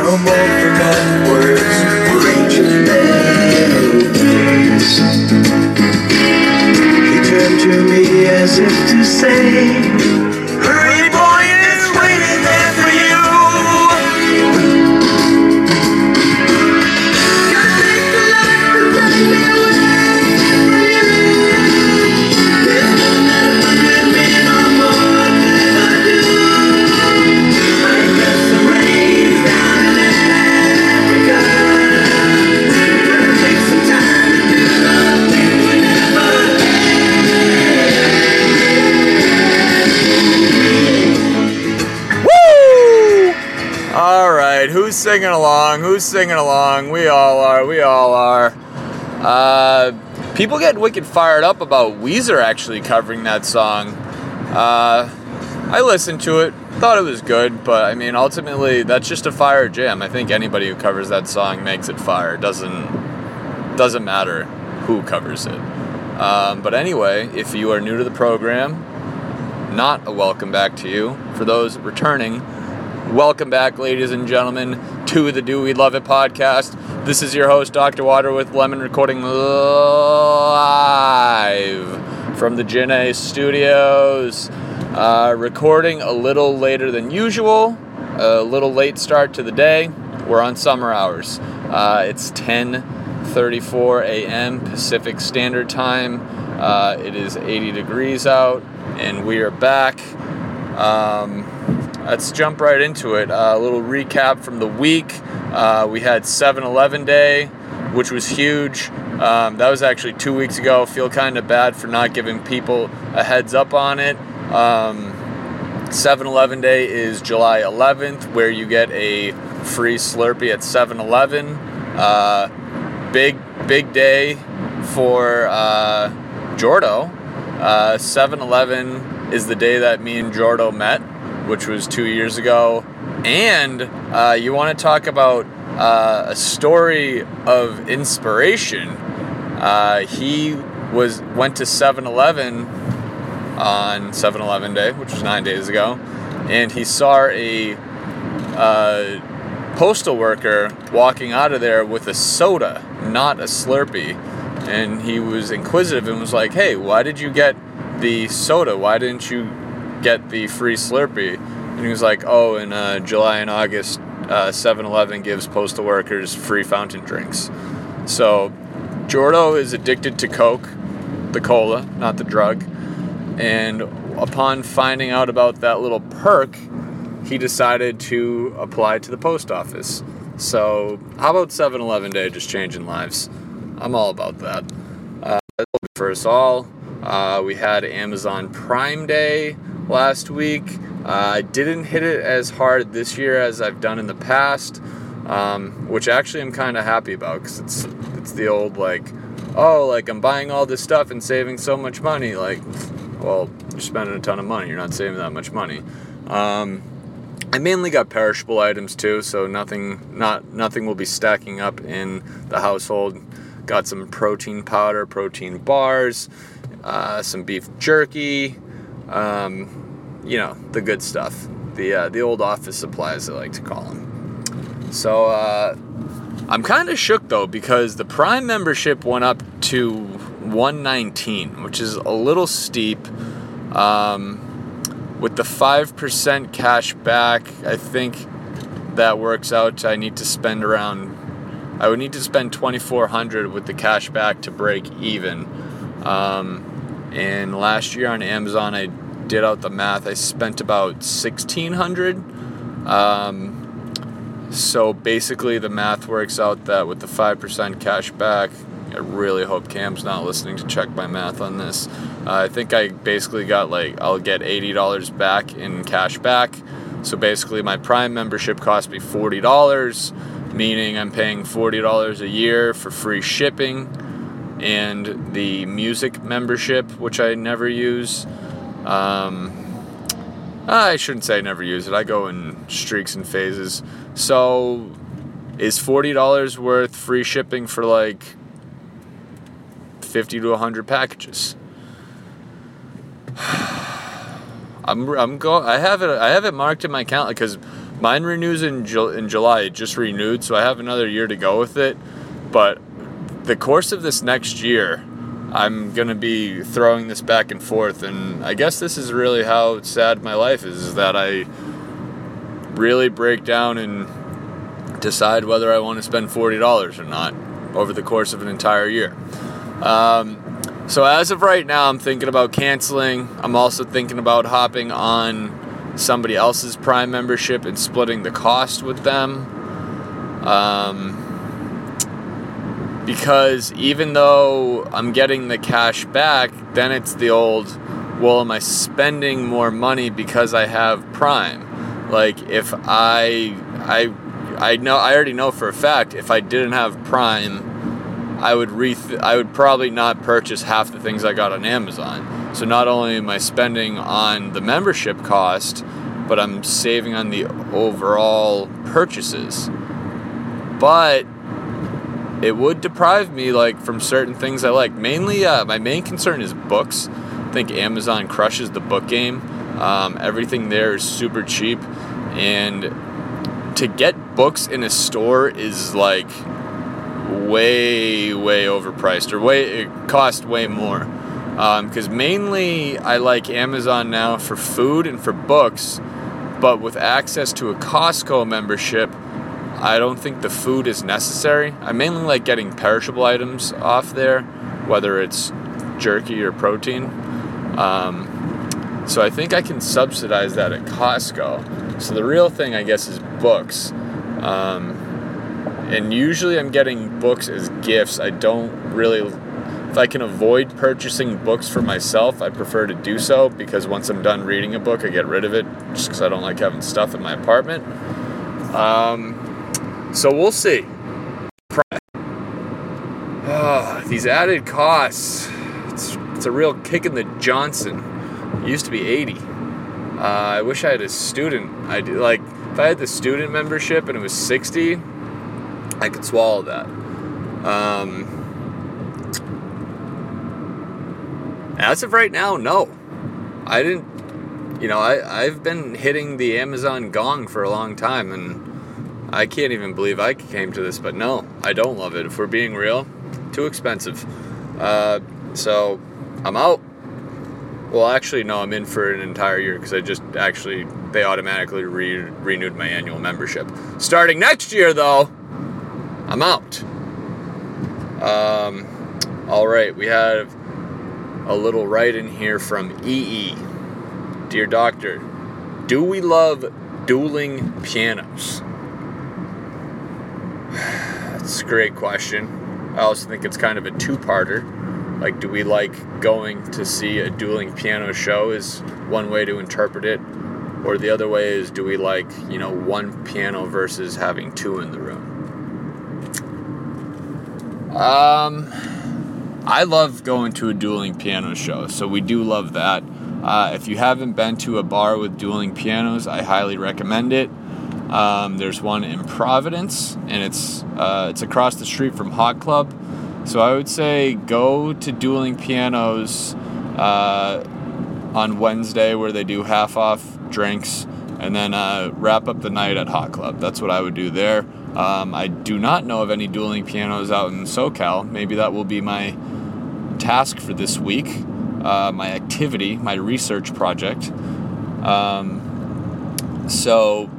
some old forgotten words ancient melodies. He turned to me as if to say, Who's singing along? We all are. We all are. Uh, people get wicked fired up about Weezer actually covering that song. Uh, I listened to it, thought it was good, but I mean, ultimately, that's just a fire jam. I think anybody who covers that song makes it fire. Doesn't doesn't matter who covers it. Um, but anyway, if you are new to the program, not a welcome back to you. For those returning, welcome back, ladies and gentlemen, to the Do We Love It podcast. This is your host, Dr. Water, with Lemon recording live from the Gin A studios. Uh, recording a little later than usual, a little late start to the day. We're on summer hours. Uh, it's 10:34 a.m. Pacific Standard Time. Uh, it is 80 degrees out, and we are back. Um, let's jump right into it. Uh, a little recap from the week. Uh, we had 7 Eleven Day, which was huge. Um, that was actually two weeks ago. Feel kind of bad for not giving people a heads up on it. Um, 7 Eleven Day is July 11th, where you get a free Slurpee at 7 Eleven. Uh, big, big day for uh, Jordo. 7 Eleven is the day that me and Jordo met, which was two years ago. And uh, you want to talk about uh, a story of inspiration. Uh, he was went to 7 Eleven on 7 Eleven Day, which was nine days ago, and he saw a uh, postal worker walking out of there with a soda, not a Slurpee. And he was inquisitive and was like, hey, why did you get the soda? Why didn't you get the free Slurpee? And he was like, oh, in uh, July and August, 7 Eleven gives postal workers free fountain drinks. So Jordo is addicted to Coke, the cola, not the drug. And upon finding out about that little perk, he decided to apply to the post office. So, how about 7 Eleven Day just changing lives? I'm all about that. Uh, for us all, uh, we had Amazon Prime Day last week. Uh, I didn't hit it as hard this year as I've done in the past, um, which actually I'm kind of happy about because it's it's the old like, oh, like I'm buying all this stuff and saving so much money. Like, well, you're spending a ton of money. You're not saving that much money. Um, I mainly got perishable items too, so nothing not nothing will be stacking up in the household. Got some protein powder, protein bars, uh, some beef jerky, um, you know the good stuff. The uh, the old office supplies I like to call them. So uh, I'm kind of shook though because the Prime membership went up to 119, which is a little steep. Um, with the 5% cash back, I think that works out. I need to spend around, I would need to spend 2400 with the cash back to break even. Um, and last year on Amazon, I did out the math. I spent about 1600 um, So basically, the math works out that with the 5% cash back, I really hope Cam's not listening to check my math on this. Uh, I think I basically got like, I'll get $80 back in cash back. So basically, my Prime membership cost me $40, meaning I'm paying $40 a year for free shipping. And the music membership, which I never use, um, I shouldn't say I never use it. I go in streaks and phases. So, is $40 worth free shipping for like 50 to 100 packages. I'm I'm go I have it I have it marked in my calendar because Mine renews in, Ju- in July. It just renewed, so I have another year to go with it. But the course of this next year, I'm gonna be throwing this back and forth, and I guess this is really how sad my life is. Is that I really break down and decide whether I want to spend forty dollars or not over the course of an entire year. Um, so as of right now, I'm thinking about canceling. I'm also thinking about hopping on somebody else's Prime membership and splitting the cost with them. Um, because even though I'm getting the cash back, then it's the old, well, am I spending more money because I have Prime? Like if I, I, I know I already know for a fact if I didn't have Prime, I would re I would probably not purchase half the things I got on Amazon. So not only am I spending on the membership cost, but I'm saving on the overall purchases. But it would deprive me like from certain things I like. Mainly, uh, my main concern is books. I think Amazon crushes the book game. Um, everything there is super cheap, and to get books in a store is like way way overpriced or way it cost way more because um, mainly i like amazon now for food and for books but with access to a costco membership i don't think the food is necessary i mainly like getting perishable items off there whether it's jerky or protein um, so i think i can subsidize that at costco so the real thing i guess is books um, and usually I'm getting books as gifts. I don't really, if I can avoid purchasing books for myself, I prefer to do so because once I'm done reading a book, I get rid of it just because I don't like having stuff in my apartment. Um, so we'll see. Oh, these added costs, it's, it's a real kick in the Johnson. It used to be 80. Uh, I wish I had a student. I do, like if I had the student membership and it was 60, I could swallow that. Um, as of right now, no. I didn't, you know, I, I've been hitting the Amazon gong for a long time and I can't even believe I came to this, but no, I don't love it. If we're being real, too expensive. Uh, so I'm out. Well, actually, no, I'm in for an entire year because I just actually, they automatically re- renewed my annual membership. Starting next year, though, I'm out. Um, all right, we have a little write in here from EE. Dear Doctor, do we love dueling pianos? That's a great question. I also think it's kind of a two parter. Like, do we like going to see a dueling piano show? Is one way to interpret it. Or the other way is, do we like, you know, one piano versus having two in the room? Um, I love going to a dueling piano show, so we do love that. Uh, if you haven't been to a bar with dueling pianos, I highly recommend it. Um, there's one in Providence, and it's uh, it's across the street from Hot Club. So I would say go to dueling pianos uh, on Wednesday, where they do half off drinks, and then uh, wrap up the night at Hot Club. That's what I would do there. Um, I do not know of any dueling pianos out in SoCal. Maybe that will be my task for this week, uh, my activity, my research project. Um, so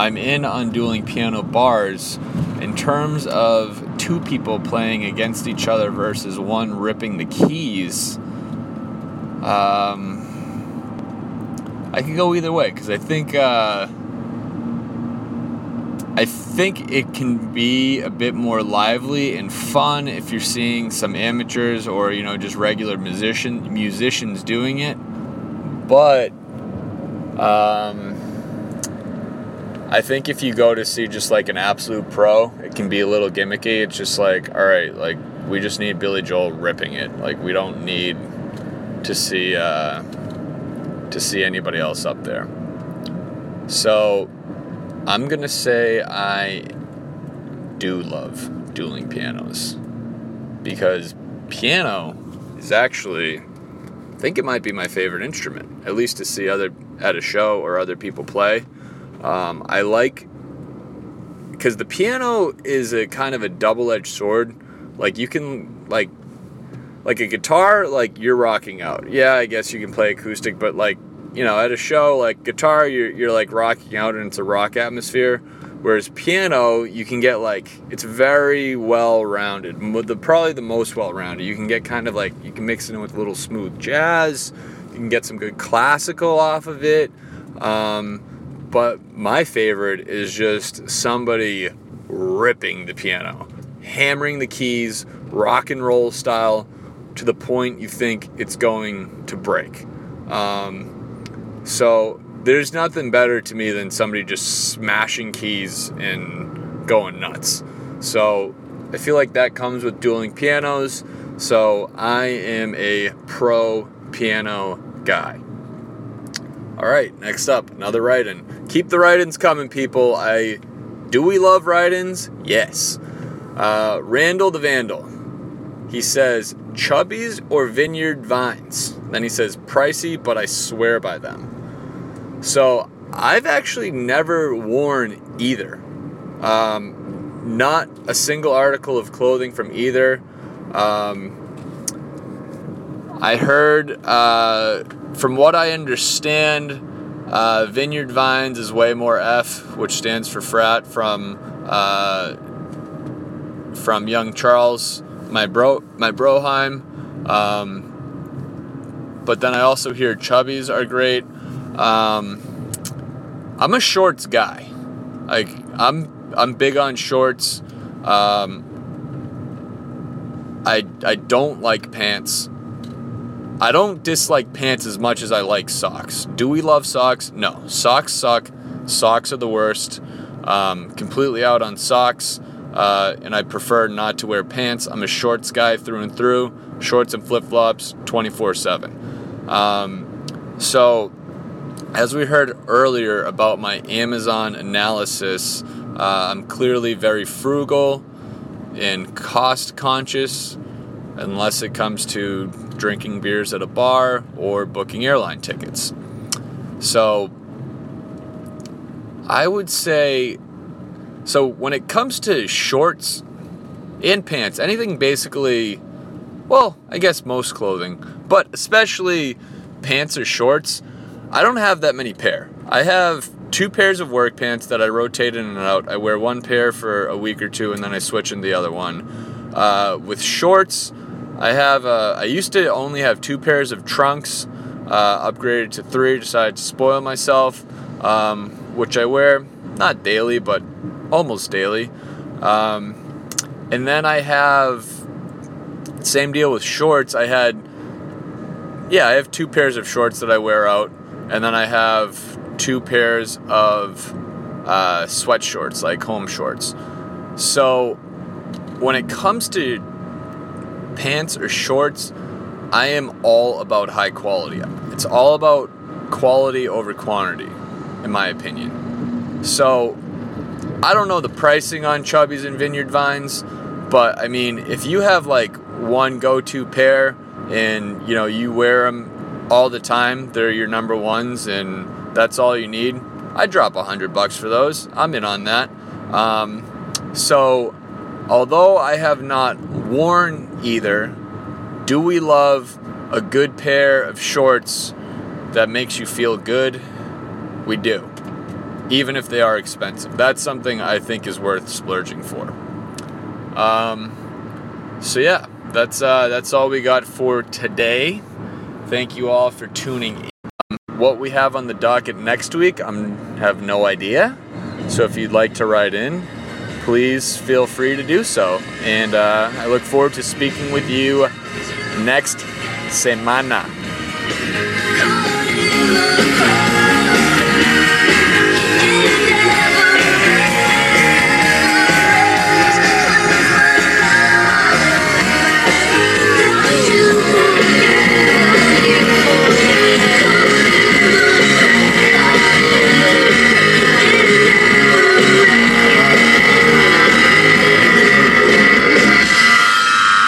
I'm in on dueling piano bars. In terms of two people playing against each other versus one ripping the keys, um, I could go either way because I think. Uh, I think it can be a bit more lively and fun if you're seeing some amateurs or you know just regular musician musicians doing it. But um, I think if you go to see just like an absolute pro, it can be a little gimmicky. It's just like, all right, like we just need Billy Joel ripping it. Like we don't need to see uh, to see anybody else up there. So I'm gonna say I do love dueling pianos because piano is actually I think it might be my favorite instrument at least to see other at a show or other people play Um, I like because the piano is a kind of a double-edged sword. Like you can like like a guitar, like you're rocking out. Yeah, I guess you can play acoustic, but like you know, at a show like guitar, you're you're like rocking out and it's a rock atmosphere. Whereas piano, you can get like it's very well rounded. The probably the most well rounded. You can get kind of like you can mix it in with a little smooth jazz. You can get some good classical off of it. Um, but my favorite is just somebody ripping the piano, hammering the keys, rock and roll style, to the point you think it's going to break. Um, so there's nothing better to me than somebody just smashing keys and going nuts. So I feel like that comes with dueling pianos. So I am a pro piano guy. All right, next up, another write-in. Keep the write-ins coming, people. I do we love write-ins? Yes. Uh, Randall the Vandal. He says Chubbies or Vineyard Vines. Then he says pricey, but I swear by them. So I've actually never worn either. Um, not a single article of clothing from either. Um, I heard, uh, from what I understand, uh, Vineyard Vines is way more F, which stands for frat from uh, from Young Charles, my bro, my broheim. Um, but then I also hear Chubbies are great. Um, I'm a shorts guy. Like I'm I'm big on shorts. Um, I I don't like pants. I don't dislike pants as much as I like socks. Do we love socks? No. Socks suck. Socks are the worst. Um, completely out on socks. Uh, and I prefer not to wear pants. I'm a shorts guy through and through. Shorts and flip flops 24 7. Um, so, as we heard earlier about my Amazon analysis, uh, I'm clearly very frugal and cost conscious unless it comes to drinking beers at a bar or booking airline tickets. So I would say so when it comes to shorts and pants, anything basically well, I guess most clothing, but especially pants or shorts, I don't have that many pair. I have two pairs of work pants that I rotate in and out. I wear one pair for a week or two and then I switch in the other one. Uh, with shorts, I have. Uh, I used to only have two pairs of trunks. Uh, upgraded to three. Decided to spoil myself, um, which I wear not daily, but almost daily. Um, and then I have same deal with shorts. I had yeah, I have two pairs of shorts that I wear out, and then I have two pairs of uh, sweat shorts, like home shorts. So when it comes to pants or shorts, I am all about high quality. It's all about quality over quantity, in my opinion. So, I don't know the pricing on Chubbies and Vineyard Vines, but I mean, if you have like one go-to pair and you know you wear them all the time, they're your number ones, and that's all you need. I drop a hundred bucks for those. I'm in on that. Um, so, although I have not worn either, do we love a good pair of shorts that makes you feel good? We do. Even if they are expensive. That's something I think is worth splurging for. Um, so yeah, that's uh, that's all we got for today. Thank you all for tuning in. Um, what we have on the docket next week, I have no idea. So if you'd like to write in, please feel free to do so. And uh, I look forward to speaking with you next semana.